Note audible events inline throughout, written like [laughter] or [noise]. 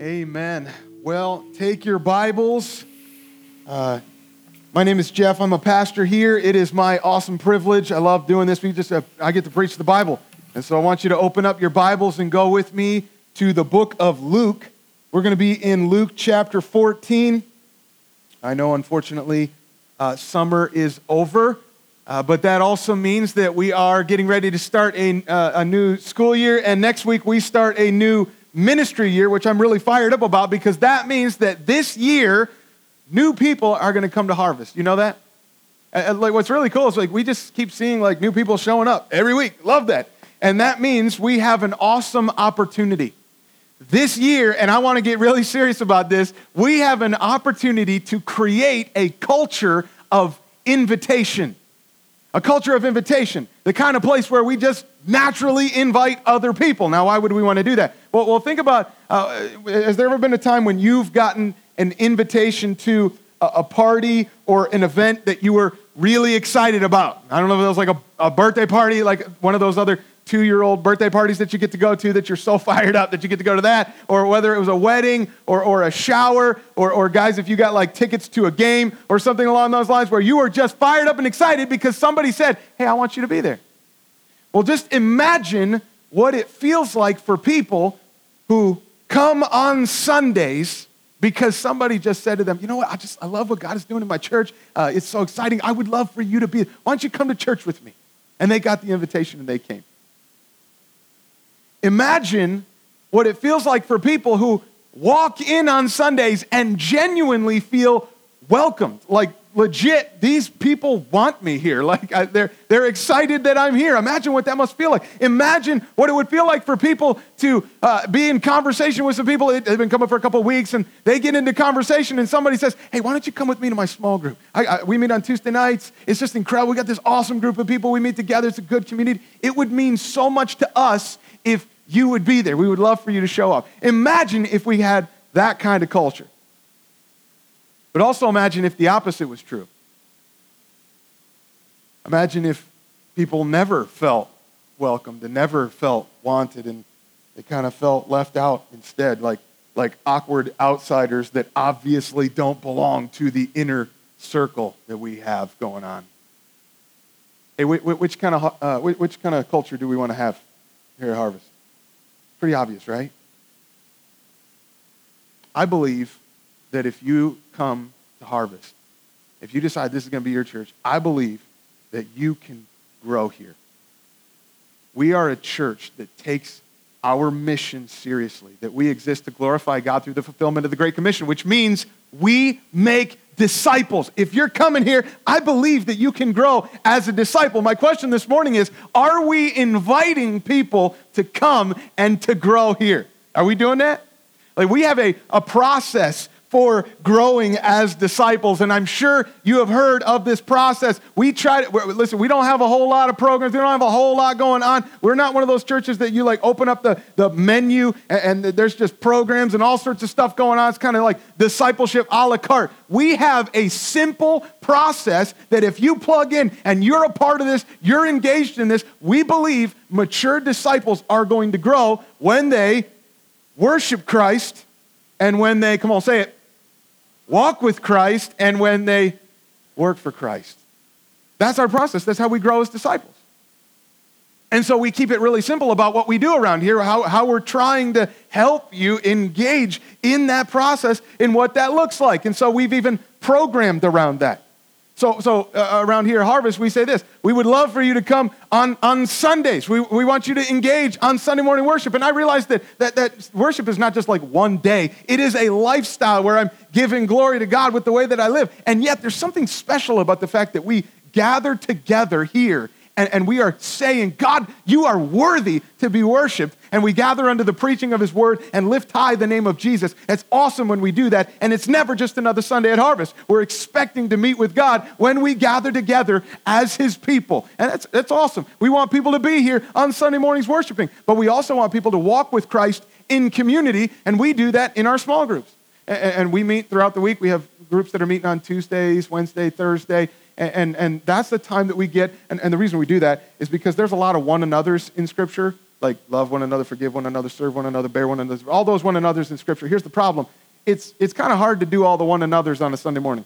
Amen. Well, take your Bibles. Uh, my name is Jeff. I'm a pastor here. It is my awesome privilege. I love doing this. We just uh, I get to preach the Bible, and so I want you to open up your Bibles and go with me to the book of Luke. We're going to be in Luke chapter 14. I know, unfortunately, uh, summer is over, uh, but that also means that we are getting ready to start a, uh, a new school year, and next week we start a new ministry year, which I'm really fired up about because that means that this year, new people are going to come to harvest. You know that? And like what's really cool is like we just keep seeing like new people showing up every week. Love that. And that means we have an awesome opportunity. This year, and I want to get really serious about this, we have an opportunity to create a culture of invitation. A culture of invitation, the kind of place where we just naturally invite other people. Now, why would we want to do that? Well, well think about uh, has there ever been a time when you've gotten an invitation to a, a, party or an event that you were really excited about? I don't know if it was like a, a birthday party, like one of those other two year old birthday parties that you get to go to that you're so [laughs] fired up that you get to go to that, or whether it was a wedding or, or a shower, or, or guys, if you got like tickets to a game or something along those lines where you were just fired up and excited because somebody said, Hey, I want you to be there. Well, just imagine what it feels like for people who come on Sundays because somebody just said to them, you know what, I just, I love what God is doing in my church. Uh, it's so exciting. I would love for you to be, why don't you come to church with me? And they got the invitation and they came. Imagine what it feels like for people who walk in on Sundays and genuinely feel welcomed. Like, legit, these people want me here. [laughs] Like, I, they're, they're excited that I'm here. Imagine what that must feel like. Imagine what it would feel like for people to uh, be in conversation with some people. They've been coming for a couple weeks and they get into conversation and somebody says, Hey, why don't you come with me to my small group? I, I, we meet on Tuesday nights. It's just incredible. We got this awesome group of people. We meet together. It's a good community. It would mean so much to us if you would be there. We would love for you to show up. Imagine if we had that kind of culture. But also imagine if the opposite was true. Imagine if people never felt welcomed and never felt wanted and they kind of felt left out instead, like, like awkward outsiders that obviously don't belong to the inner circle that we have going on. Hey, which kind of, uh, which kind of culture do we want to have here at Harvest? Pretty obvious, right? I believe that if you come to harvest, if you decide this is going to be your church, I believe that you can grow here. We are a church that takes our mission seriously, that we exist to glorify God through the fulfillment of the Great Commission, which means we make disciples. If you're coming here, I believe that you can grow as a disciple. My question this morning is Are we inviting people to come and to grow here? Are we doing that? Like, we have a, a process for growing as disciples. And I'm sure you have heard of this process. We try to, listen, we don't have a whole lot of programs. We don't have a whole lot going on. We're not one of those churches that you like open up the, the menu and, and there's just programs and all sorts of stuff going on. It's kind of like discipleship a la carte. We have a simple process that if you plug in and you're a part of this, you're engaged in this, we believe mature disciples are going to grow when they worship Christ and when they, come on, say it, walk with Christ and when they work for Christ. That's our process. That's how we grow as disciples. And so we keep it really simple about what we do around here, how, how we're trying to help you engage in that process in what that looks like. And so we've even programmed around that. So, so uh, around here, Harvest, we say this we would love for you to come on, on Sundays. We, we want you to engage on Sunday morning worship. And I realize that, that, that worship is not just like one day, it is a lifestyle where I'm giving glory to God with the way that I live. And yet, there's something special about the fact that we gather together here and, and we are saying, God, you are worthy to be worshiped. And we gather under the preaching of his word and lift high the name of Jesus. It's awesome when we do that. And it's never just another Sunday at Harvest. We're expecting to meet with God when we gather together as his people. And that's, that's awesome. We want people to be here on Sunday mornings worshiping, but we also want people to walk with Christ in community. And we do that in our small groups. And, we meet throughout the week. We have groups that are meeting on Tuesdays, Wednesday, Thursday. And, and, and, that's the time that we get, and, and the reason we do that is because there's a lot of one another's in Scripture. Like love one another, forgive one another, serve one another, bear one another, all those one another's in Scripture. Here's the problem it's, it's kind of hard to do all the one another's on a Sunday morning.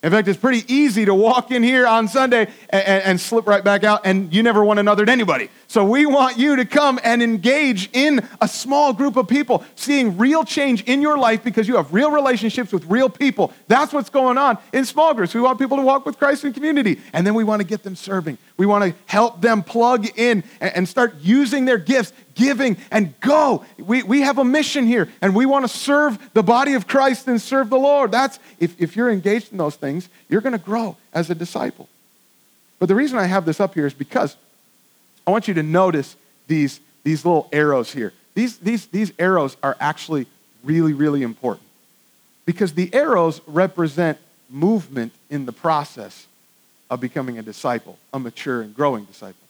In fact, it's pretty easy to walk in here on Sunday and, and, and, slip right back out, and you never want another to anybody. So we want you to come and engage in a small group of people, seeing real change in your life because you have real relationships with real people. That's what's going on in small groups. We want people to walk with Christ in community, and then we want to get them serving. We want to help them plug in and, and start using their gifts, giving, and go. We, we have a mission here, and we want to serve the body of Christ and serve the Lord. That's if, if you're engaged in those things, you're going to grow as a disciple. But the reason I have this up here is because I want you to notice these, these little arrows here. These, these, these arrows are actually really, really important because the arrows represent movement in the process of becoming a disciple, a mature and growing disciple.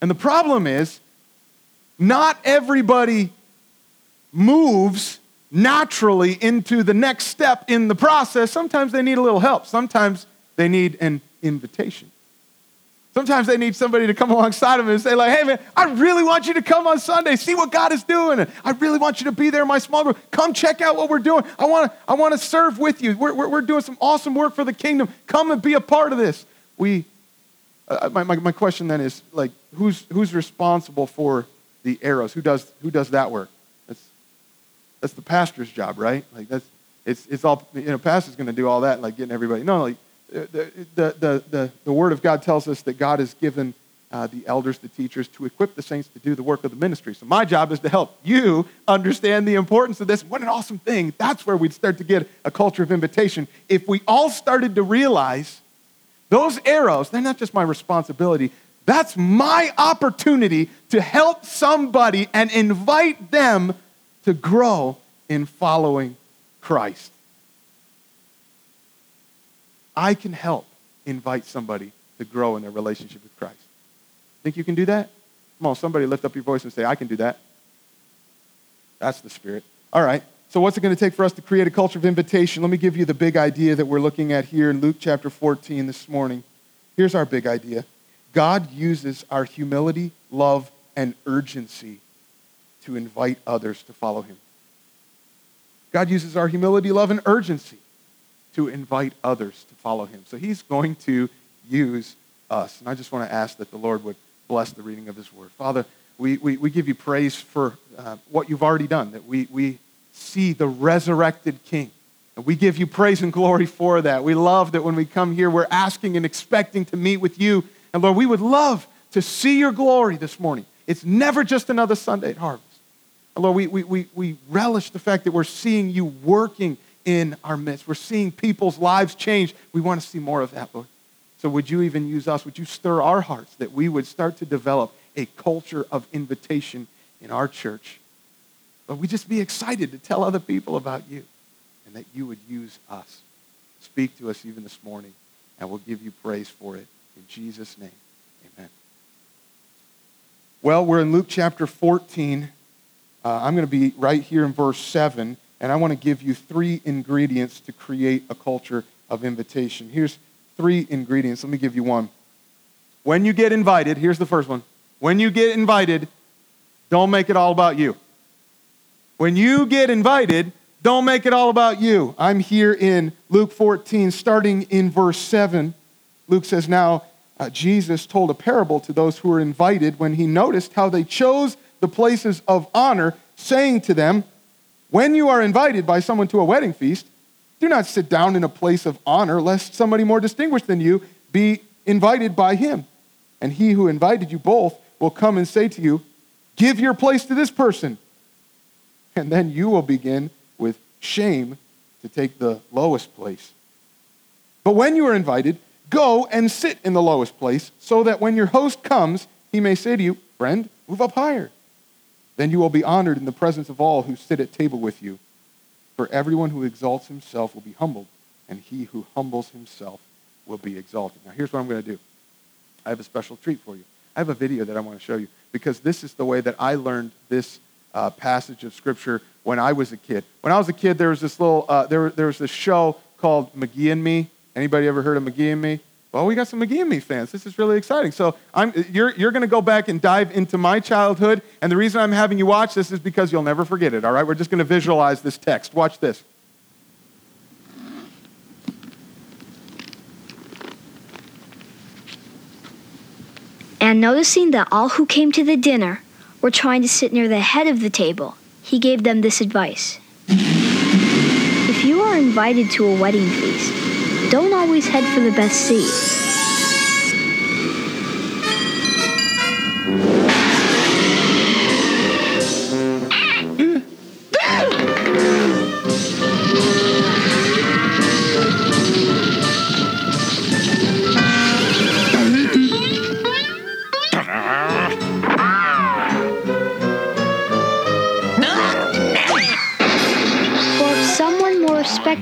And the problem is, not everybody moves naturally into the next step in the process. Sometimes they need a little help, sometimes they need an invitation. Sometimes they need somebody to come [laughs] alongside of them and say, like, hey man, I really want you to come on Sunday, see what God is doing. I really want you to be there in my small group. Come check out what we're doing. I want to I wanna serve with you. We're, we're, we're, doing some awesome work for the kingdom. Come and be a part of this. We, uh, my, my, my question then is, like, who's, who's responsible for the arrows? Who does, who does that work? That's, that's the pastor's job, right? Like, that's, it's, it's all, you know, pastor's going to do all that, like getting everybody. No, like, the, the, the, the, Word of God tells us that God has given uh, the elders, the teachers, to equip the saints to do the work of the ministry. So my job is to help you understand the importance of this. What an awesome thing. That's where we'd start to get a culture of invitation. If we all started to realize those arrows, they're not just my responsibility, that's my opportunity to help somebody and invite them to grow in following Christ. I can help invite somebody to grow in their relationship with Christ. Think you can do that? Come on, somebody lift up your voice and say, I can do that. That's the spirit. All right. So, what's it going to take for us to create a culture of invitation? Let me give you the big idea that we're looking at here in Luke chapter 14 this morning. Here's our big idea God uses our humility, love, and urgency to invite others to follow him. God uses our humility, love, and urgency to invite others to follow him. So he's going to use us. And I just want to ask that the Lord would bless the reading of his word. Father, we, we, we give you praise for uh, what you've already done, that we, we see the resurrected King. And we give you praise and glory for that. We love that when we come here, we're asking and expecting to meet with you. And Lord, we would love to see your glory this morning. It's never just another Sunday at Harvest. And Lord, we, we, we, we relish the fact that we're seeing you working in our midst. We're seeing people's lives change. We want to see more of that, Lord. So would you even use us? Would you stir our hearts that we would start to develop a culture of invitation in our church? But we just be excited to tell other people about you and that you would use us. Speak to us even this morning, and we'll give you praise for it. In Jesus' name, amen. Well, we're in Luke chapter 14. Uh, I'm going to be right here in verse 7. And I want to give you three ingredients to create a culture of invitation. Here's three ingredients. Let me give you one. When you get invited, here's the first one. When you get invited, don't make it all about you. When you get invited, don't make it all about you. I'm here in Luke 14, starting in verse 7. Luke says, Now uh, Jesus told a parable to those who were invited when he noticed how they chose the places of honor, saying to them, when you are invited by someone to a wedding feast, do not sit down in a place of honor, lest somebody more distinguished than you be invited by him. And he who invited you both will come and say to you, Give your place to this person. And then you will begin with shame to take the lowest place. But when you are invited, go and sit in the lowest place, so that when your host comes, he may say to you, Friend, move up higher. Then you will be honored in the presence of all who sit at table with you. For everyone who exalts himself will be humbled, and he who humbles himself will be exalted. Now, here's what I'm going to do I have a special treat for you. I have a video that I want to show you because this is the way that I learned this uh, passage of Scripture when I was a kid. When I was a kid, there was this little, uh, there, there was this show called McGee and Me. Anybody ever heard of McGee and Me? Well, we got some McGee and Me fans. This is really exciting. So I'm, you're, you're going to go back and dive into my childhood. And the reason I'm having you watch this is because you'll never forget it, all right? We're just going to visualize this text. Watch this. And noticing that all who came to the dinner were trying to sit near the head of the table, he gave them this advice If you are invited to a wedding feast, don't always head for the best seat.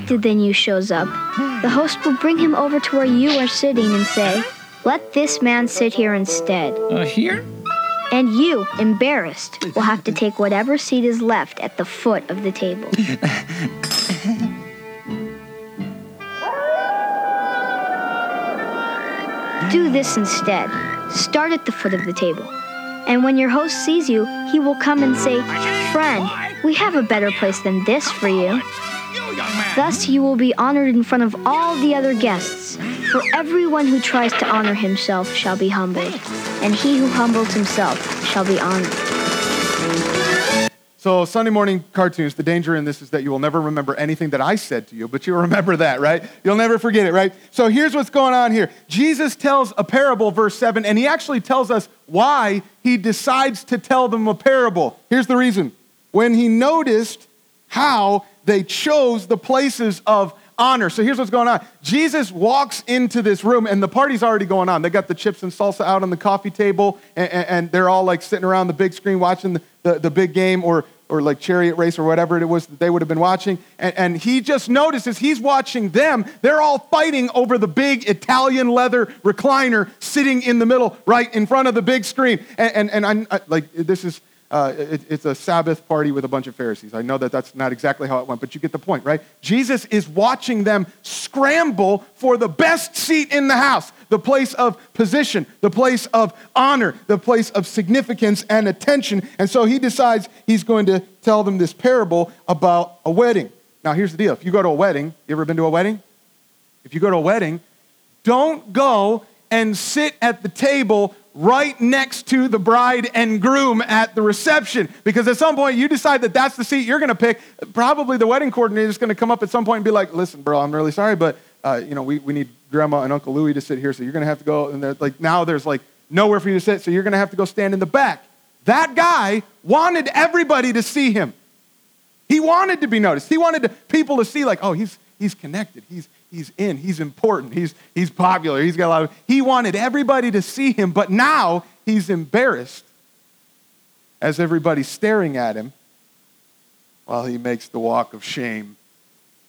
More respected than you shows up, the host will bring him over to where you are sitting and say, Let this man sit here instead. Uh, here? And you, embarrassed, will have to take whatever seat is left at the foot of the table. Do this instead. Start at the foot of the table. And when your host sees you, he will come and say, Friend, we have a better place than this for you. You. Thus you will be honored in front of all the other guests. For everyone who tries to honor himself shall be humbled, and he who humbles himself shall be honored. So, Sunday morning cartoons, the danger in this is that you will never remember anything that I said to you, but you'll remember that, right? You'll never forget it, right? So, here's what's going on here Jesus tells a parable, verse 7, and he actually tells us why he decides to tell them a parable. Here's the reason. When he noticed how they chose the places of honor. So here's what's going on. Jesus walks into this room, and the party's already going on. They got the chips and salsa out on the coffee table, and, and- and they're all like sitting around the big screen watching the, the, the big game or, or like chariot race or whatever it was that they would have been watching. And, and he just notices he's watching them. They're all fighting over the big Italian leather recliner sitting in the middle, right in front of the big screen. And, and, and I, like, this is uh, it- it's a Sabbath party with a bunch of Pharisees. I know that that's not exactly how it went, but you get the point, right? Jesus is watching them scramble for the best seat in the house, the place of position, the place of honor, the place of significance and attention. And so he decides he's going to tell them this parable about a wedding. Now, here's the deal if you go to a wedding, you ever been to a wedding? If you go to a wedding, don't go and sit at the table right next to the bride and groom at the reception because at some point you decide that that's the seat you're going to pick probably the wedding coordinator is going to come up at some point and be like listen bro i'm really sorry but uh, you know we, we need grandma and uncle louie to sit here so you're going to have to go and like now there's like nowhere for you to sit so you're going to have to go stand in the back that guy wanted everybody to see him he wanted to be noticed. He wanted to, people to see, like, oh, he's, he's connected. He's, he's in. He's important. He's, he's popular. He's got a lot of. He wanted everybody to see him, but now he's embarrassed as everybody's staring at him while he makes the walk of shame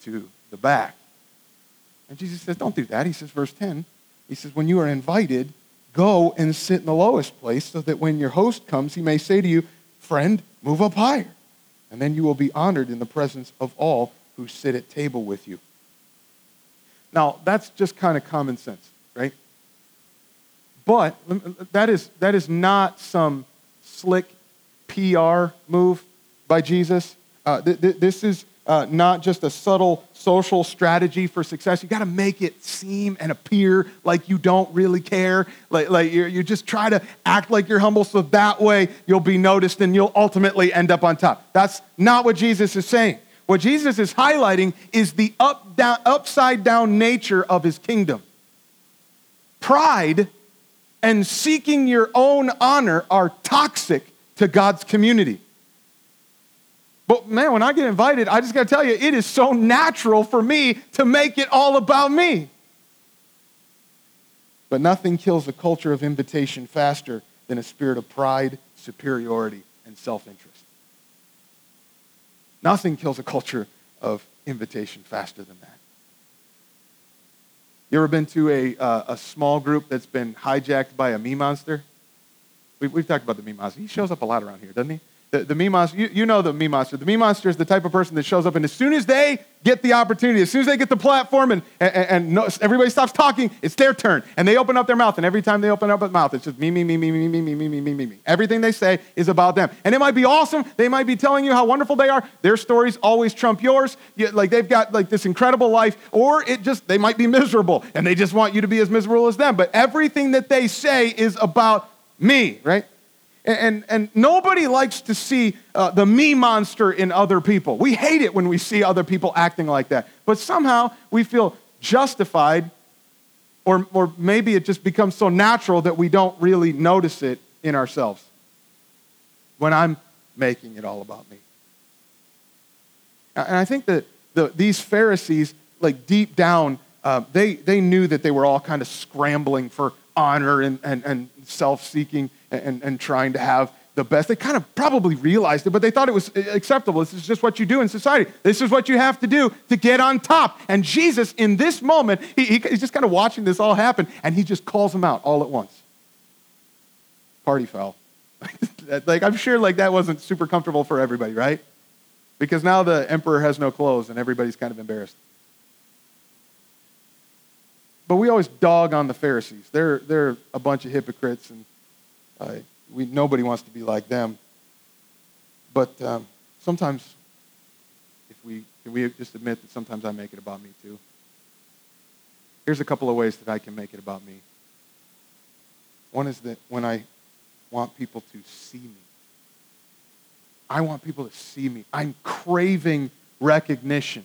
to the back. And Jesus says, don't do that. He says, verse 10, he says, when you are invited, go and sit in the lowest place so that when your host comes, he may say to you, friend, move up higher and then you will be honored in the presence of all who sit at table with you. Now, that's just kind of common sense, right? But that is, that is not some slick PR move by Jesus. Uh, th- th- this is uh, not just a subtle social strategy for success. You got to make it seem and appear like you don't really care. Like, like you just try to act like you're humble so that way you'll be noticed and you'll ultimately end up on top. That's not what Jesus is saying. What Jesus is highlighting is the up, down, upside down nature of his kingdom. Pride and seeking your own honor are toxic to God's community. But man, when I get invited, I just got to tell you, it is so natural for me to make it all about me. But nothing kills a culture of invitation faster than a spirit of pride, superiority, and self interest. Nothing kills a culture of invitation faster than that. You ever been to a, uh, a small group that's been hijacked by a me monster? We've, we've talked about the me monster. He shows up a lot around here, doesn't he? The, the me monster, you, you know the me monster. The me monster is the type of person that shows up, and as soon as they get the opportunity, as soon as they get the platform and, and, and no, everybody stops talking, it's their turn. And they open up their mouth, and every time they open up their mouth, it's just me, me, me, me, me, me, me, me, me, me, me, me. Everything they say is about them. And it might be awesome. They might be telling you how wonderful they are. Their stories always trump yours. You, like they've got like this incredible life, or it just, they might be miserable, and they just want you to be as miserable as them. But everything that they say is about me, right? And, and nobody likes to see uh, the me monster in other people. We hate it when we see other people acting like that. But somehow we feel justified, or, or maybe it just becomes so natural that we don't really notice it in ourselves when I'm making it all about me. And I think that the, these Pharisees, like deep down, uh, they, they knew that they were all kind of scrambling for honor and, and, and self seeking and, and trying to have the best. They kind of probably realized it, but they thought it was acceptable. This is just what you do in society. This is what you have to do to get on top. And Jesus, in this moment, he, he, he's just kind of watching this all happen, and he just calls them out all at once. Party foul. [laughs] like I'm sure like that wasn't super comfortable for everybody, right? Because now the emperor has no clothes and everybody's kind of embarrassed. But we always dog on the Pharisees. They're, they're a bunch of hypocrites, and uh, we, nobody wants to be like them. But um, sometimes, if we can we just admit that sometimes I make it about me too. Here's a couple of ways that I can make it about me. One is that when I want people to see me, I want people to see me. I'm craving recognition.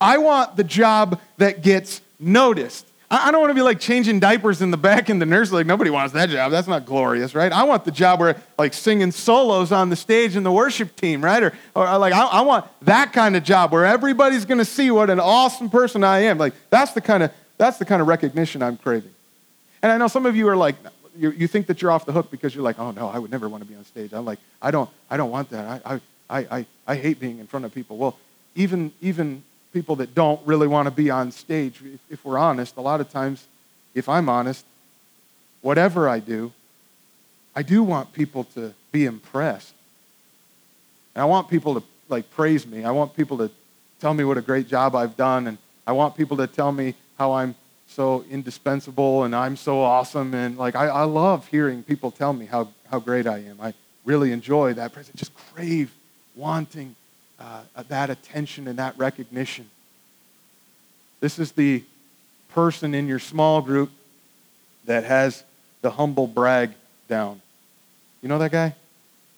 I want the job that gets noticed. I don't want to be like changing diapers in the back in the nursery. Like nobody wants that job. That's not glorious, right? I want the job where like singing solos on the stage in the worship team, right? Or, or uh, like I, I want that kind of job where everybody's going to see what an awesome person I am. Like that's the kind of that's the kind of recognition I'm craving. And I know some of you are like you, you think that you're off the hook because you're like, oh no, I would never want to be on stage. I'm like, I don't I don't want that. I I I I hate being in front of people. Well, even even people that don't really want to be on stage, if, if we're honest, a lot of times, if I'm honest, whatever I do, I do want people to be impressed. And I want people to like praise me. I want people to tell me what a great job I've done and I want people to tell me how I'm so indispensable and I'm so awesome and like I, I love hearing people tell me how, how great I am. I really enjoy that. I just crave wanting uh, that attention and that recognition. This is the person in your small group that has the humble brag down. You know that guy?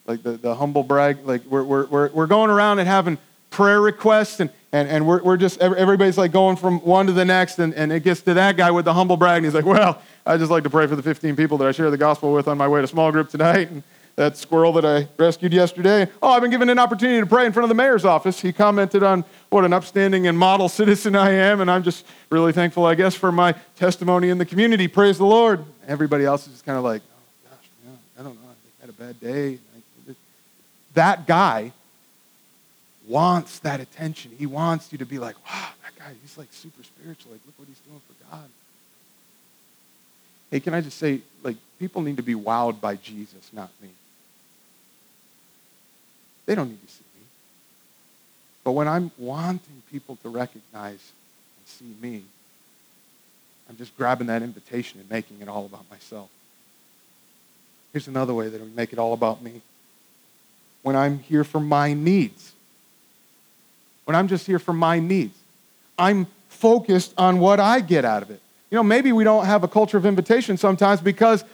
Like the, the humble brag? Like we're, we're, we're we're going around and having prayer requests and, and, and we're, we're just, everybody's like going from one to the next and, and it gets to that guy with the humble brag and he's like, well, I just like to pray for the 15 people that I share the gospel with on my way to small group tonight. And that squirrel that I rescued yesterday. Oh, I've been given an opportunity to pray in front of the mayor's office. He commented on what an upstanding and model [laughs] citizen I am, and I'm just really thankful, I guess, for my testimony in the community. Praise the Lord. Everybody else is just kind of like, oh, gosh, yeah, I don't know. I had a bad day. That guy wants that attention. He wants you to be like, wow, that guy, he's like super spiritual. Like, look what he's doing for God. Hey, can I just say, like, people need to be wowed by Jesus, not me. They don't need to see me. But when I'm wanting people to recognize and see me, I'm just grabbing that invitation and making it all about myself. Here's another way that we make it all about me. When I'm here for my needs. When I'm just here for my needs. I'm focused on what I get out of it. You know, maybe we don't have a culture of invitation sometimes because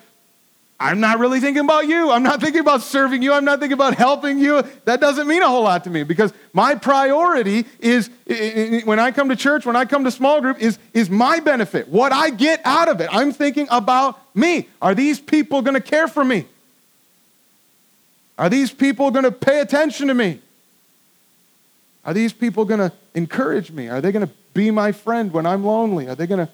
I'm not really thinking about you. I'm not thinking about serving you. I'm not thinking about helping you. That doesn't mean a whole lot to me because my priority is when I come to church, when I come to small group, is, is my benefit, what I get out of it. I'm thinking about me. Are these people going to care for me? Are these people going to pay attention to me? Are these people going to encourage me? Are they going to be my friend when I'm lonely? Are they going to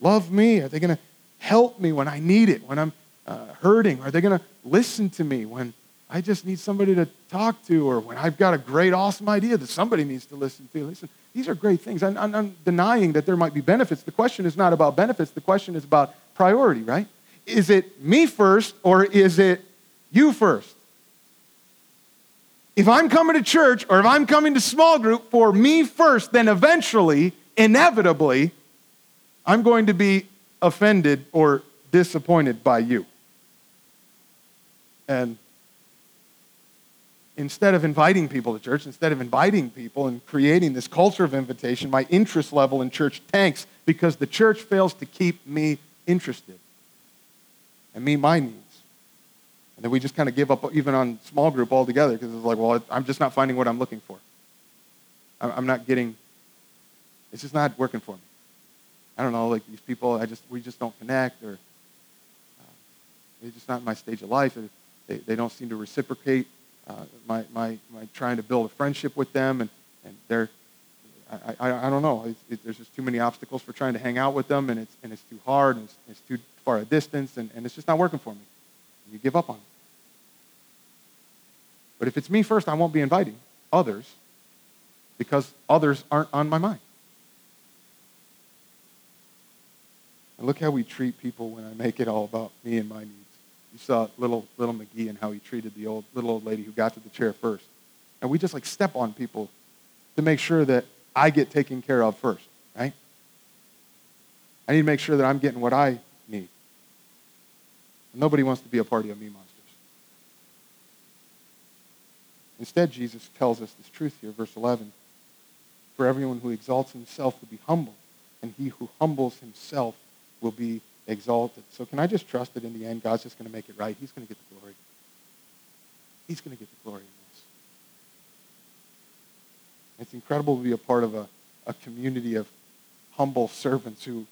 love me? Are they going to help me when I need it, when I'm uh, hurting? Are they going to listen to me when I just need somebody to talk to or when I've got a great, awesome idea that somebody needs to listen to? Listen, these are great things. I'm, I'm, I'm denying that there might be benefits. The question is not about benefits, the question is about priority, right? Is it me first or is it you first? if I'm coming to church or if I'm coming to small group for me first, then eventually, inevitably, I'm going to be offended or disappointed by you. And instead of inviting people to church, instead of inviting people and creating this culture of invitation, my interest level in church tanks because the church fails to keep me interested and meet my needs. And then we just kind of give up even on small group altogether because it's like, well, I'm just not finding what I'm looking for. I'm not getting, it's just not working for me. I don't know, like these people, I just, we just don't connect or uh, they're just not my stage of life. They, they don't seem to reciprocate uh, my, my, my trying to build a friendship with them and, and they're, I, I, I don't know. It, there's just too many obstacles for trying to hang out with them, and it's, and it's too hard, and it's, it's too far a distance, and, and it's just not working for me. And you give up on it. But if it's me first, I won't be inviting others because others aren't on my mind. And look how we treat people when I make it all about me and my needs. You saw little little McGee and how he treated the old little old lady who got to the chair first. And we just like step on people to make sure that I get taken care of first, right? I need to make sure that I'm getting what I need. Nobody wants to be a party of me monsters. Instead, Jesus tells us this truth here, verse 11. For everyone who exalts himself will be humbled, and he who humbles himself will be exalted. So can I just trust that in the end, God's just going to make it right? He's going to get the glory. He's going to get the glory in this. It's incredible to be a part of a, a community of humble servants who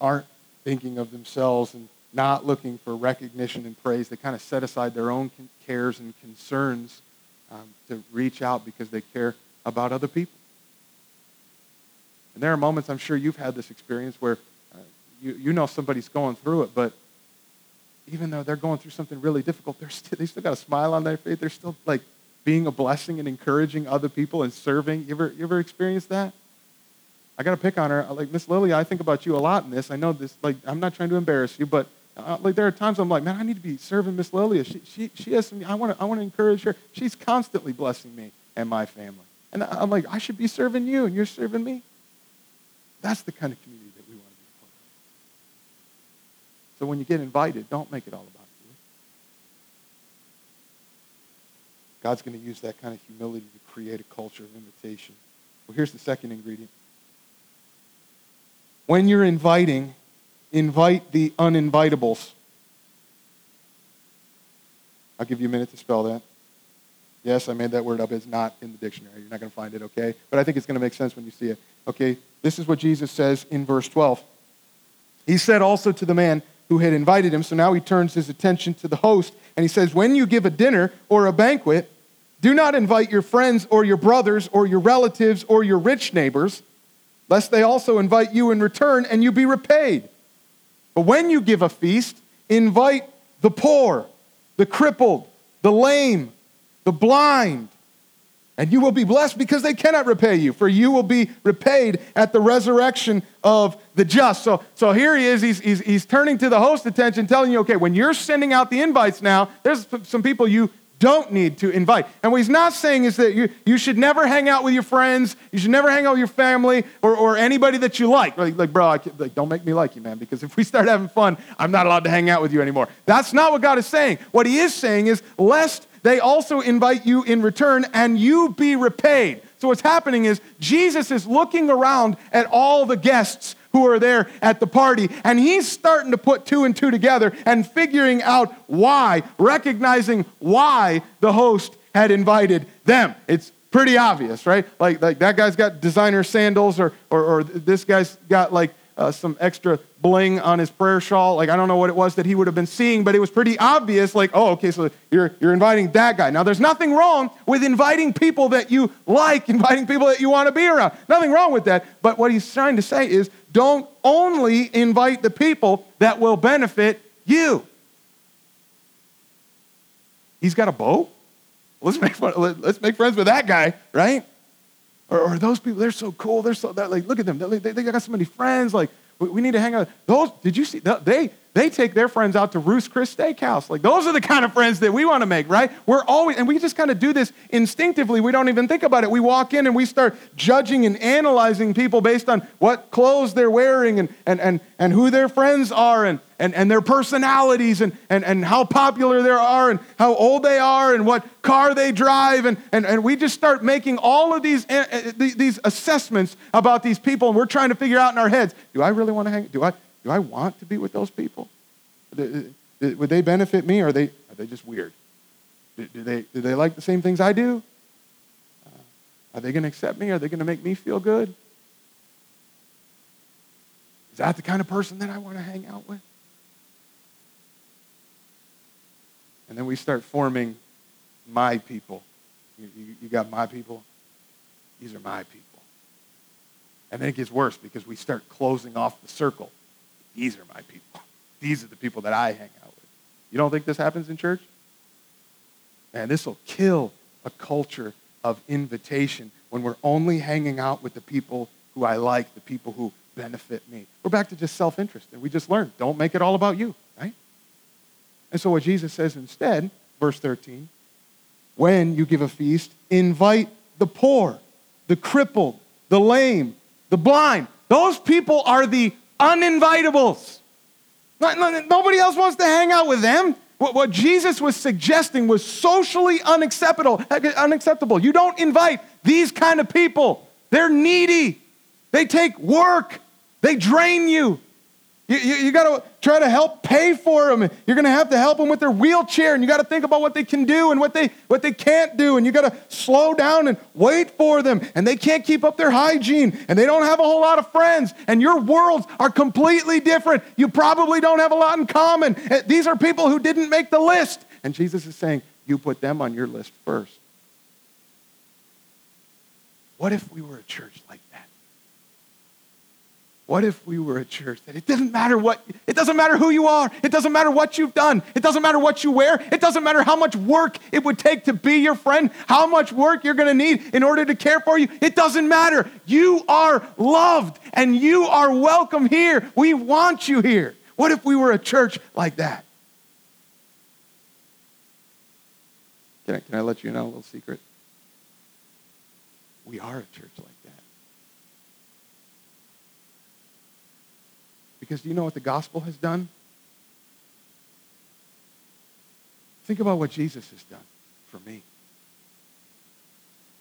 aren't thinking of themselves and not looking for recognition and praise. They kind of set aside their own cares and concerns um, to reach out because they care about other people. And there are moments, I'm sure you've had this experience, where you, you know somebody's going through it, but even though they're going through something really difficult, they're still, they still got a smile on their face. They're still like being a blessing and encouraging other people and serving. You ever, you ever experienced that? I got to pick on her. Like, Miss Lily, I think about you a lot in this. I know this, like, I'm not trying to embarrass you, but uh, like there are times I'm like, man, I need to be serving Miss Lilia. She, she, she has some, I want to I want to encourage her. She's constantly blessing me and my family. And I'm like, I should be serving you, and you're serving me. That's the kind of community that we want to be part of. So when you get invited, don't make it all about you. God's going to use that kind of humility to create a culture of invitation. Well, here's the second ingredient. When you're inviting, invite the uninvitables. I'll give you a minute to spell that. Yes, I made that word up. It's not in the dictionary. You're not going to find it, okay? But I think it's going to make sense when you see it. Okay, this is what Jesus says in verse 12. He said also to the man who had invited him, so now he turns his attention to the host, and he says, When you give a dinner or a banquet, do not invite your friends or your brothers or your relatives or your rich neighbors, lest they also invite you in return and you be repaid. But when you give a feast, invite the poor, the crippled, the lame, the blind, and you will be blessed because they cannot repay you, for you will be repaid at the resurrection of the just. So, so here he is, he's, he's, he's turning to the host attention, telling you, okay, when you're sending out the invites now, there's some people you don't need to invite. And what he's not saying is that you, you should never hang out with your friends, you should never hang out with your family or, or anybody that you like. Like, like bro, like, don't make me like you, man, because if we start having fun, I'm not allowed to hang out with you anymore. That's not what God is saying. What he is saying is, lest they also invite you in return and you be repaid. So what's happening is Jesus is looking around at all the guests who are there at the party. And he's starting to put two and two together and figuring out why, recognizing why the host had invited them. It's pretty obvious, right? Like, like that guy's got designer sandals, or, or, or this guy's got like uh, some extra bling on his prayer shawl. Like, I don't know what it was that he would have been seeing, but it was pretty obvious. Like, oh, okay, so you're, you're inviting that guy. Now, there's nothing wrong with inviting people that you like, [laughs] inviting people that you want to be around. Nothing wrong with that. But what he's trying to say is don't only invite the people that will benefit you. He's got a boat. Let's make, fun, let's make friends with that guy, right? Or, or those people, they're so cool. They're so, they're like, look at them. They, they, they got so many friends. Like, we, need to hang out. Those, did you see? They, they take their friends out to Ruth's Chris Steakhouse. Like, those are the kind of friends that we want to make, right? We're always, and we just kind of do this instinctively. We don't even think about it. We walk in and we start judging and analyzing people based on what clothes they're wearing and, and, and, and who their friends are and, and, and their personalities and, and, and how popular they are and how old they are and what car they drive. And, and, and we just start making all of these, uh, these assessments about these people and we're trying to figure out in our heads do I really want to hang? Do I, do I want to be with those people? Would they benefit me or are they, are they just weird? Do, they, do they like the same things I do? Uh, are they going to accept me? Are they going to make me feel good? Is that the kind of person that I want to hang out with? And then we start forming my people. You, you, you, got my people? These are my people. And then it gets worse because we start closing off the circle. These are my people. These are the people that I hang out with. You don't think this happens in church? Man, this will kill a culture of invitation when we're only hanging out with the people who I like, the people who benefit me. We're back to just self interest. And we just learned don't make it all about you, right? And so, what Jesus says instead, verse 13, when you give a feast, invite the poor, the crippled, the lame, the blind. Those people are the uninvitables. Nobody else wants to hang out with them. What Jesus was suggesting was socially unacceptable. Unacceptable. You don't invite these kind of people. They're needy. They take work. They drain you. You, you, you got to try to help pay for them. You're going to have to help them with their wheelchair, and you got to think about what they can do and what they, what they can't do, and you got to slow down and wait for them. And they can't keep up their hygiene, and they don't have a whole lot of friends, and your worlds are completely different. You probably don't have a lot in common. Eh, these are people who didn't make the list. And Jesus is saying, You put them on your list first. What if we were a church? What if we were a church that it doesn't matter what, it doesn't matter who you are, it doesn't matter what you've done, it doesn't matter what you wear, it doesn't matter how much work it would take to be your friend, how much work you're gonna need in order to care for you, it doesn't matter. You are loved and you are welcome here. We want you here. What if we were a church like that? Can I, can I let you know a little secret? We are a church like Because do you know what the gospel has done? Think about what Jesus has done for me.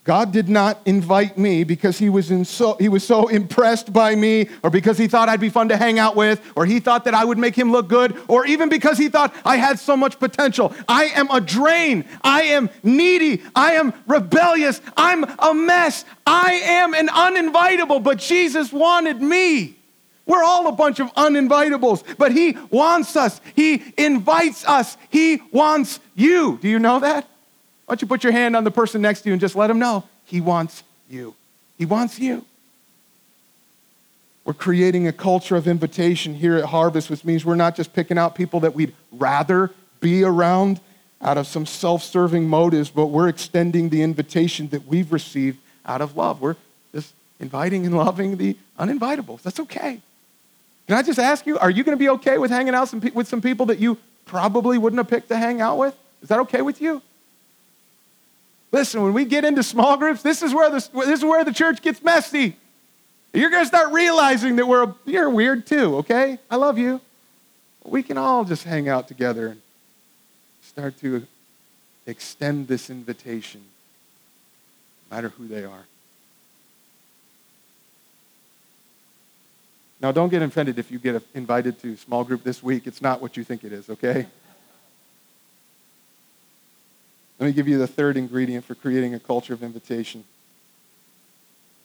God did not invite me because he was, so, he was so impressed by me, or because he thought I'd be fun to hang out with, or he thought that I would make him look good, or even because he thought I had so much potential. I am a drain. I am needy. I am rebellious. I'm a mess. I am an uninvitable, but Jesus wanted me. We're all a bunch of uninvitables, but He wants us. He invites us. He wants you. Do you know that? Why don't you put your hand on the person next to you and just let him know He wants you. He wants you. We're creating a culture of invitation here at Harvest, which means we're not just picking out people that we'd rather be around out of some self serving motives, but we're extending the invitation that we've received out of love. We're just inviting and loving the uninvitables. That's okay. Can I just ask you, are you going to be okay with hanging out some, with some people that you probably wouldn't have picked to hang out with? Is that okay with you? Listen, when we get into small groups, this is where the, this is where the church gets messy. You're going to start realizing that we're you're weird too, okay? I love you. We can all just hang out together and start to extend this invitation, no matter who they are. Now, don't get offended if you get invited to small group this week. It's not what you think it is, okay? Let me give you the third ingredient for creating a culture of invitation.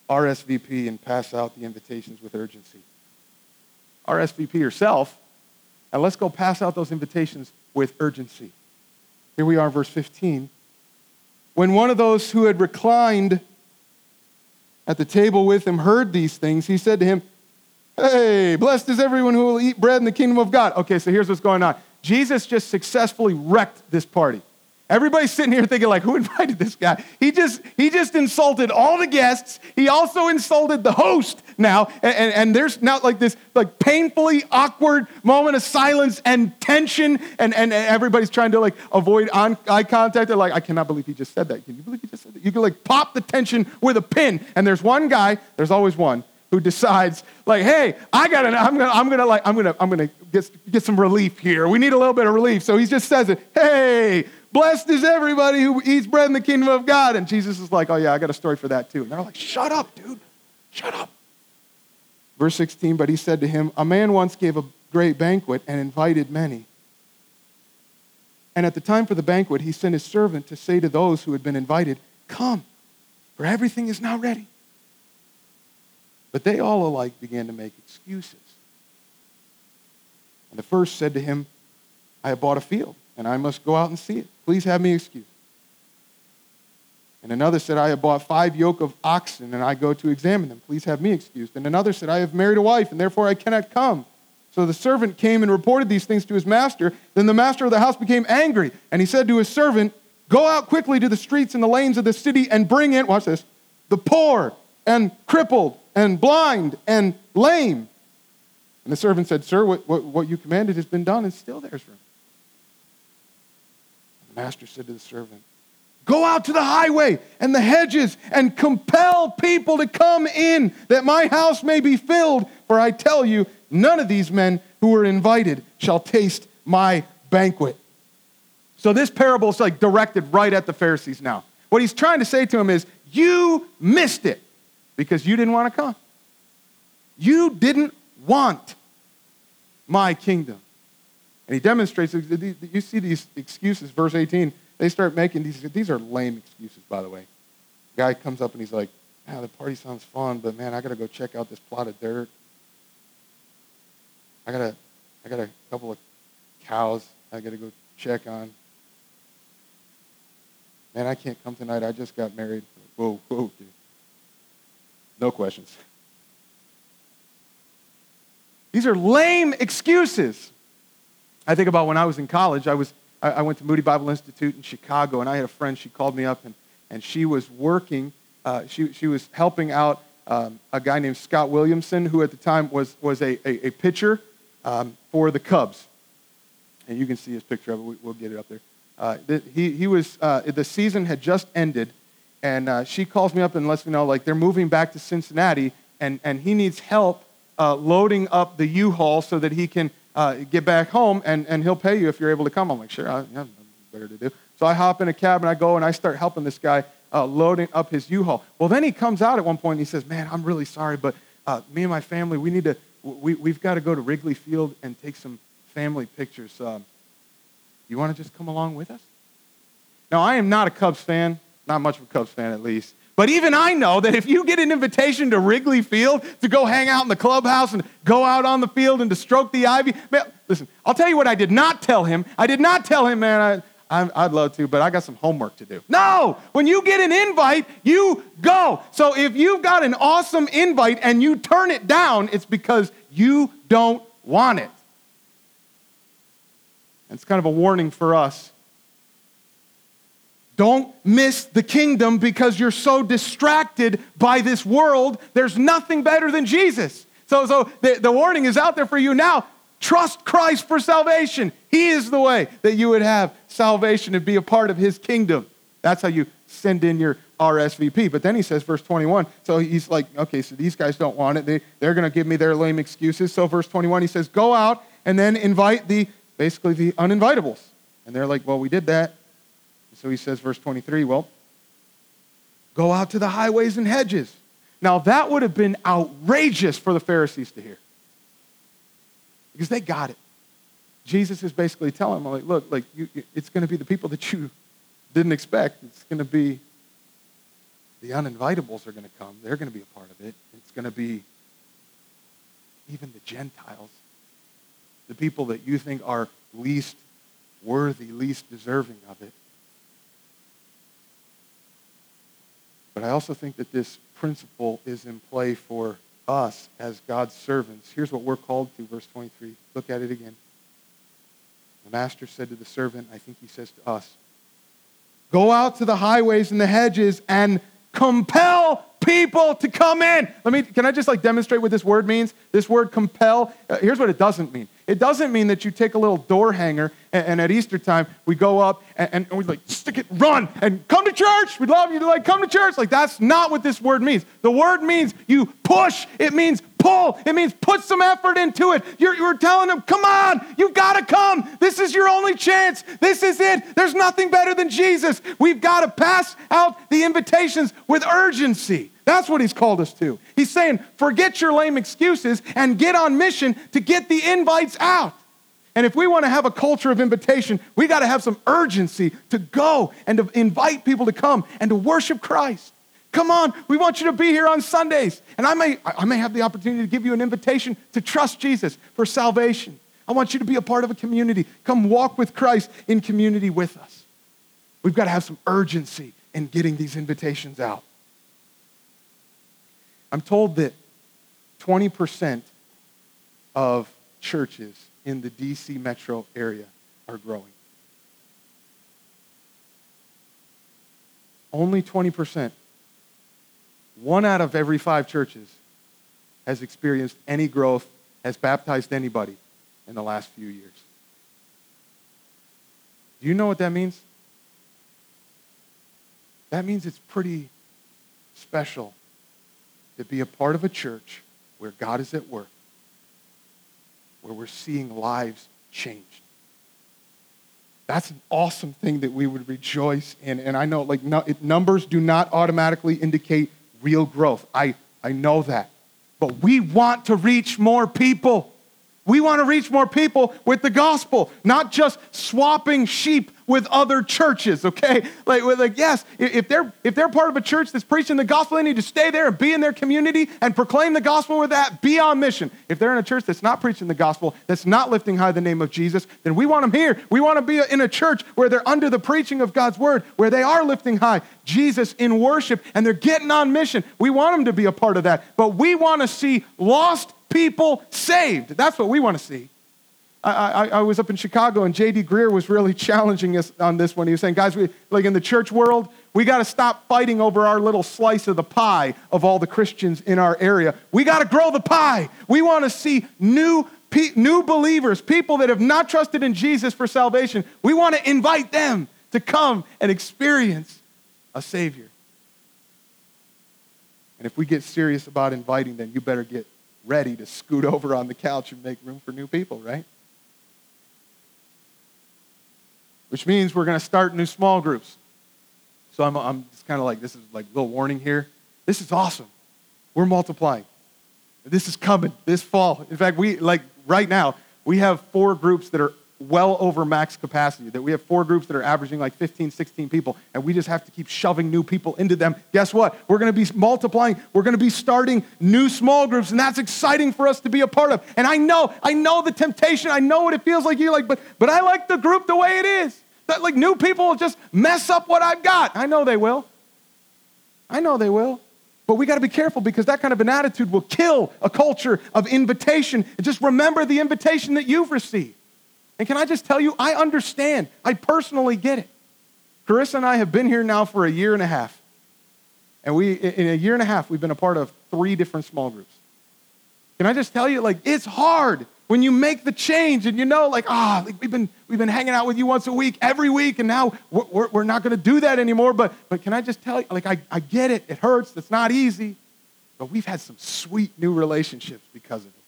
RSVP and pass out the invitations with urgency. RSVP yourself, and let's go pass out those invitations with urgency. Here we are, verse 15. When one of those who had reclined at the table with him heard these things, he said to him, Hey, blessed is everyone who will eat bread in the kingdom of God. Okay, so here's what's going on. Jesus just successfully wrecked this party. Everybody's sitting here thinking, like, who [laughs] invited this guy? He just he just insulted all the guests. He also insulted the host now. And, and, and there's now like this like painfully awkward moment of silence and tension, and, and, and everybody's trying to like avoid on, eye contact. They're like, I cannot believe he just said that. Can you believe he just said that? You can like pop the tension with a pin. And there's one guy, there's always one, who decides like hey i got to i'm gonna i'm gonna like i'm gonna i'm gonna get, get some relief here. We need a little bit of relief. So he just says it hey blessed is everybody who eats bread in the kingdom of god. And jesus is like oh yeah i got a story for that too. And they're like shut up dude. Shut up. Verse 16 but he said to him a man once gave a great banquet and invited many. And at the time for the banquet he sent his servant to say to those who had been invited come for everything is now ready but they all alike began to make excuses. And the first said to him, I have bought a field, and I must go out and see it. Please have me excused. And another said, I have bought five yoke of oxen, and I go to examine them. Please have me excused. And another said, I have married a wife, and therefore I cannot come. So the servant came and reported these things to his master. Then the master of the house became angry, and he said to his servant, Go out quickly to the streets and the lanes of the city and bring in, watch this, the poor and crippled and blind and lame. And the servant said, Sir, what, what, what you commanded has been done, and still there's room. The master said to the servant, Go out to the highway and the hedges and compel people to come in that my house may be filled. For I tell you, none of these men who were invited shall taste my banquet. So this parable is like directed right at the Pharisees now. What he's trying to say to them is, You missed it because you didn't want to come. You didn't want my kingdom. And he demonstrates, you see these excuses, verse 18, they start making these, these are lame excuses, by the way. The guy comes up and he's like, "Yeah, the party sounds fun, but man, I got to go check out this plot of dirt. I got a, I got a couple of cows I got to go check on. Man, I can't come tonight. I just got married. Whoa, whoa, dude. No questions. These are lame excuses. I think about when I was in college, I, was, I, went to Moody Bible Institute in Chicago, and I had a friend, she called me up, and, and she was working, uh, she, she was helping out um, a guy named Scott Williamson, who at the time was, was a, a, a pitcher um, for the Cubs. And you can see his picture of it. We, will get it up there. Uh, the, he, he was, uh, the season had just ended, and uh, she calls me up and lets me know like they're moving back to Cincinnati, and, and he needs help uh, loading up the U-Haul so that he can uh, get back home, and, and he'll pay you if you're able to come. I'm like, sure, I, better to do. So I hop in a cab and I go and I start helping this guy uh, loading up his U-Haul. Well, then he comes out at one point and he says, man, I'm really sorry, but uh, me and my family, we need to, we, we've got to go to Wrigley Field and take some family pictures. Um, you want to just come along with us? Now, I am not a Cubs fan. Not much of a Cubs fan, at least. But even I know that if you get an invitation to Wrigley Field to go hang out in the clubhouse and go out on the field and to stroke the ivy, man, listen, I'll tell you what I did not tell him. I did not tell him, man, I, I'd love to, but I got some homework to do. No, when you get an invite, you go. So if you've got an awesome invite and you turn it down, it's because you don't want it. It's kind of a warning for us don't miss the kingdom because you're so distracted by this world. There's nothing better than Jesus. So, so the, the warning is out there for you now. Trust Christ for salvation. He is the way that you would have salvation and be a part of his kingdom. That's how you send in your RSVP. But then he says, verse 21, so he's like, okay, so these guys don't want it. They, they're going to give me their lame excuses. So, verse 21, he says, go out and then invite the, basically, the uninvitables. And they're like, well, we did that. So he says, verse 23, well, go out to the highways and hedges. Now, that would have been outrageous for the Pharisees to hear because they got it. Jesus is basically telling them, like, look, like, you, it's going to be the people that you didn't expect. It's going to be the uninvitables are going to come. They're going to be a part of it. It's going to be even the Gentiles, the people that you think are least worthy, least deserving of it. But I also think that this principle is in play for us as God's servants. Here's what we're called to, verse 23. Look at it again. The master said to the servant, I think he says to us, Go out to the highways and the hedges and compel people to come in. Let me, can I just like demonstrate what this word means? This word compel, uh, here's what it doesn't mean. It doesn't mean that you take a little door hanger and, and at Easter time we go up and, and, we like stick it, run, and come to church. We'd love you to like come to church. Like that's not what this word means. The word means you push. It means pull. It means put some effort into it. You're, you're telling them, come on, you've got to come. This is your only chance. This is it. There's nothing better than Jesus. We've got to pass out the invitations with urgency. That's what he's called us to. He's saying, forget your lame excuses and get on mission to get the invites out. And if we want to have a culture of invitation, we got to have some urgency to go and to invite people to come and to worship Christ. Come on, we want you to be here on Sundays. And I may, I may have the opportunity to give you an invitation to trust Jesus for salvation. I want you to be a part of a community. Come walk with Christ in community with us. We've got to have some urgency in getting these invitations out. I'm told that 20% of churches in the DC metro area are growing. Only 20%. One out of every five churches has experienced any growth, has baptized anybody in the last few years. Do you know what that means? That means it's pretty special to be a part of a church where God is at work, where we're seeing lives changed. That's an awesome thing that we would rejoice in. And I know, like, no, it, numbers do not automatically indicate real growth. I, I know that. But we want to reach more people. We want to reach more people with the gospel, not just swapping sheep with other churches, okay? Like, like yes, if they're, if they're part of a church that's preaching the gospel, they need to stay there and be in their community and proclaim the gospel with that, be on mission. If they're in a church that's not preaching the gospel, that's not lifting high the name of Jesus, then we want them here. We want to be in a church where they're under the preaching of God's word, where they are lifting high Jesus in worship and they're getting on mission. We want them to be a part of that, but we want to see lost people saved. That's what we want to see. I, I, I, was up in Chicago and J.D. Greear was really [laughs] challenging us on this one. He was saying, guys, we, like in the church world, we got to stop fighting over our little slice of the pie of all the Christians in our area. We got to grow the pie. We want to see new, new believers, people that have not trusted in Jesus for salvation. We want to invite them to come and experience a Savior. And if we get serious about inviting them, you better get ready to scoot over on the couch and make room for new people, right? Which means we're going to start new small groups. So I'm, I'm just kind of like, this is like a little warning here. This is awesome. We're multiplying. This is coming this fall. In fact, we, like right now, we have four groups that are well over max capacity, that we have four groups that are averaging like 15, 16 people, and we just have to keep shoving new people into them. Guess what? We're going to be multiplying. We're going to be starting new small groups, and that's exciting for us to be a part of. And I know, I know the temptation. I know what it feels like. You like, but but I like the group the way it is. That like new people will just mess up what I've got. I know they will. I know they will. But we got to be careful because that kind of an attitude will kill a culture of invitation. And just remember the invitation that you've received. And can I just tell you, I understand. I personally get it. Carissa and I have been here now for a year and a half. And we, in a year and a half, we've been a part of three different small groups. Can I just tell you, like, it's hard when you make the change and you know, like, ah, oh, like we've, been, we've been hanging out with you once a week, every week, and now we're, we're not going to do that anymore. But, but can I just tell you, like, I, I get it. It hurts. It's not easy. But we've had some sweet new relationships because of it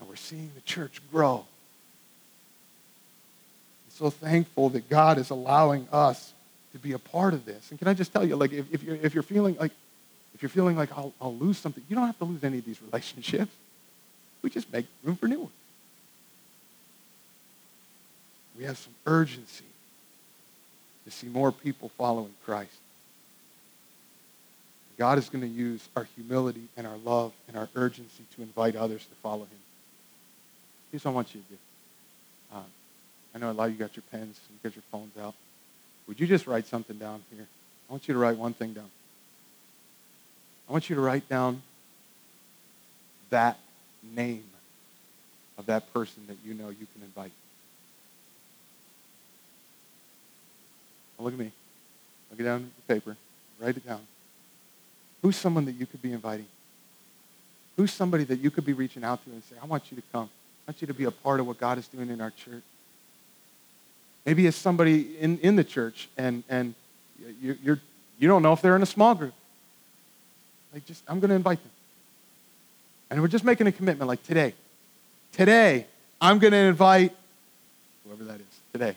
And we're seeing the church grow. I'm so thankful that God is allowing us to be a part of this. And can I just tell you, like, if, if, you're, if you're feeling like, if you're feeling like I'll, I'll lose something, you don't have to lose any of these relationships. We just make room for new ones. We have some urgency to see more people following Christ. God is going to use our humility and our love and our urgency to invite others to follow him. Here's what I want you to do. Uh, I know a lot of you got your pens, and you got your phones out. Would you just write something down here? I want you to write one thing down. I want you to write down that name of that person that you know you can invite. look at me. Look down the paper. Write it down. Who's someone that you could be inviting? Who's somebody that you could be reaching out to and say, I want you to come. I want you to be a part of what God is doing in our church. Maybe it's somebody in, in the church and, and you're, you're, you don't know if they're in a small group. Like, just, I'm going to invite them. And we're just making a commitment like today. Today, I'm going to invite whoever that is today.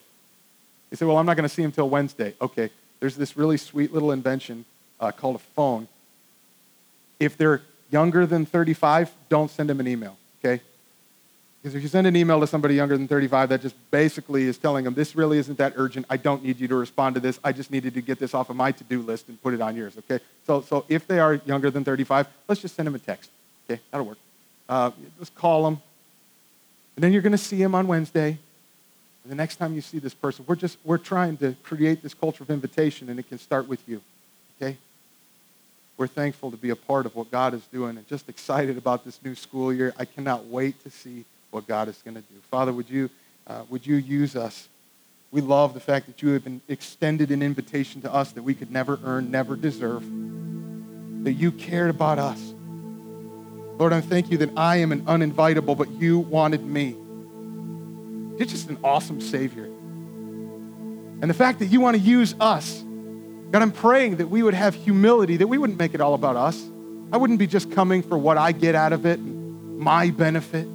They say, well, I'm not going to see him until Wednesday. Okay, there's this really sweet little invention uh, called a phone. If they're younger than 35, don't send them an email, okay? Because if you send an email to somebody younger than 35, that just basically is telling them, this really isn't that urgent. I don't need you to respond to this. I just needed to get this off of my to do list and put it on yours, okay? So, so if they are younger than 35, let's just send them a text, okay? That'll work. Uh, just call them. And then you're going to see them on Wednesday. And the next time you see this person, we're just, we're trying to create this culture of invitation, and it can start with you, okay? We're thankful to be a part of what God is doing and just excited about this new school year. I cannot wait to see what God is going to do. Father, would you, uh, would you use us? We love the fact that you have been extended an invitation to us that we could never earn, never deserve, that you cared about us. Lord, I thank you that I am an uninvitable, but you wanted me. You're just an awesome Savior. And the fact that you want to use us God, I'm praying that we would have humility, that we wouldn't make it all about us. I wouldn't be just coming for what I get out of it, and my benefit.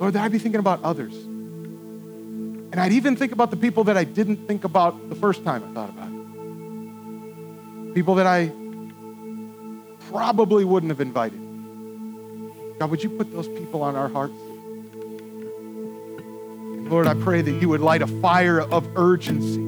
Lord, that I'd be thinking about others. And I'd even think about the people that I didn't think about the first time I thought about it. People that I probably wouldn't have invited. God, would you put those people on our hearts? Lord, I pray that you would light a fire of urgency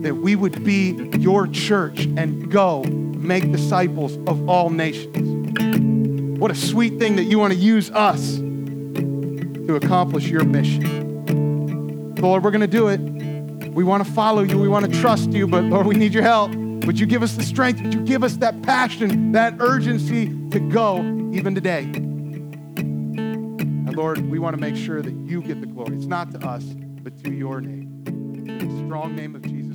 that we would be your church and go make disciples of all nations. What a sweet thing that you want to use us to accomplish your mission. Lord, we're going to do it. We want to follow you. We want to trust you, but Lord, we need your help. Would you give us the strength? Would you give us that passion, that urgency to go even today? And Lord, we want to make sure that you get the glory. It's not to us, but to your name. In the strong name of Jesus.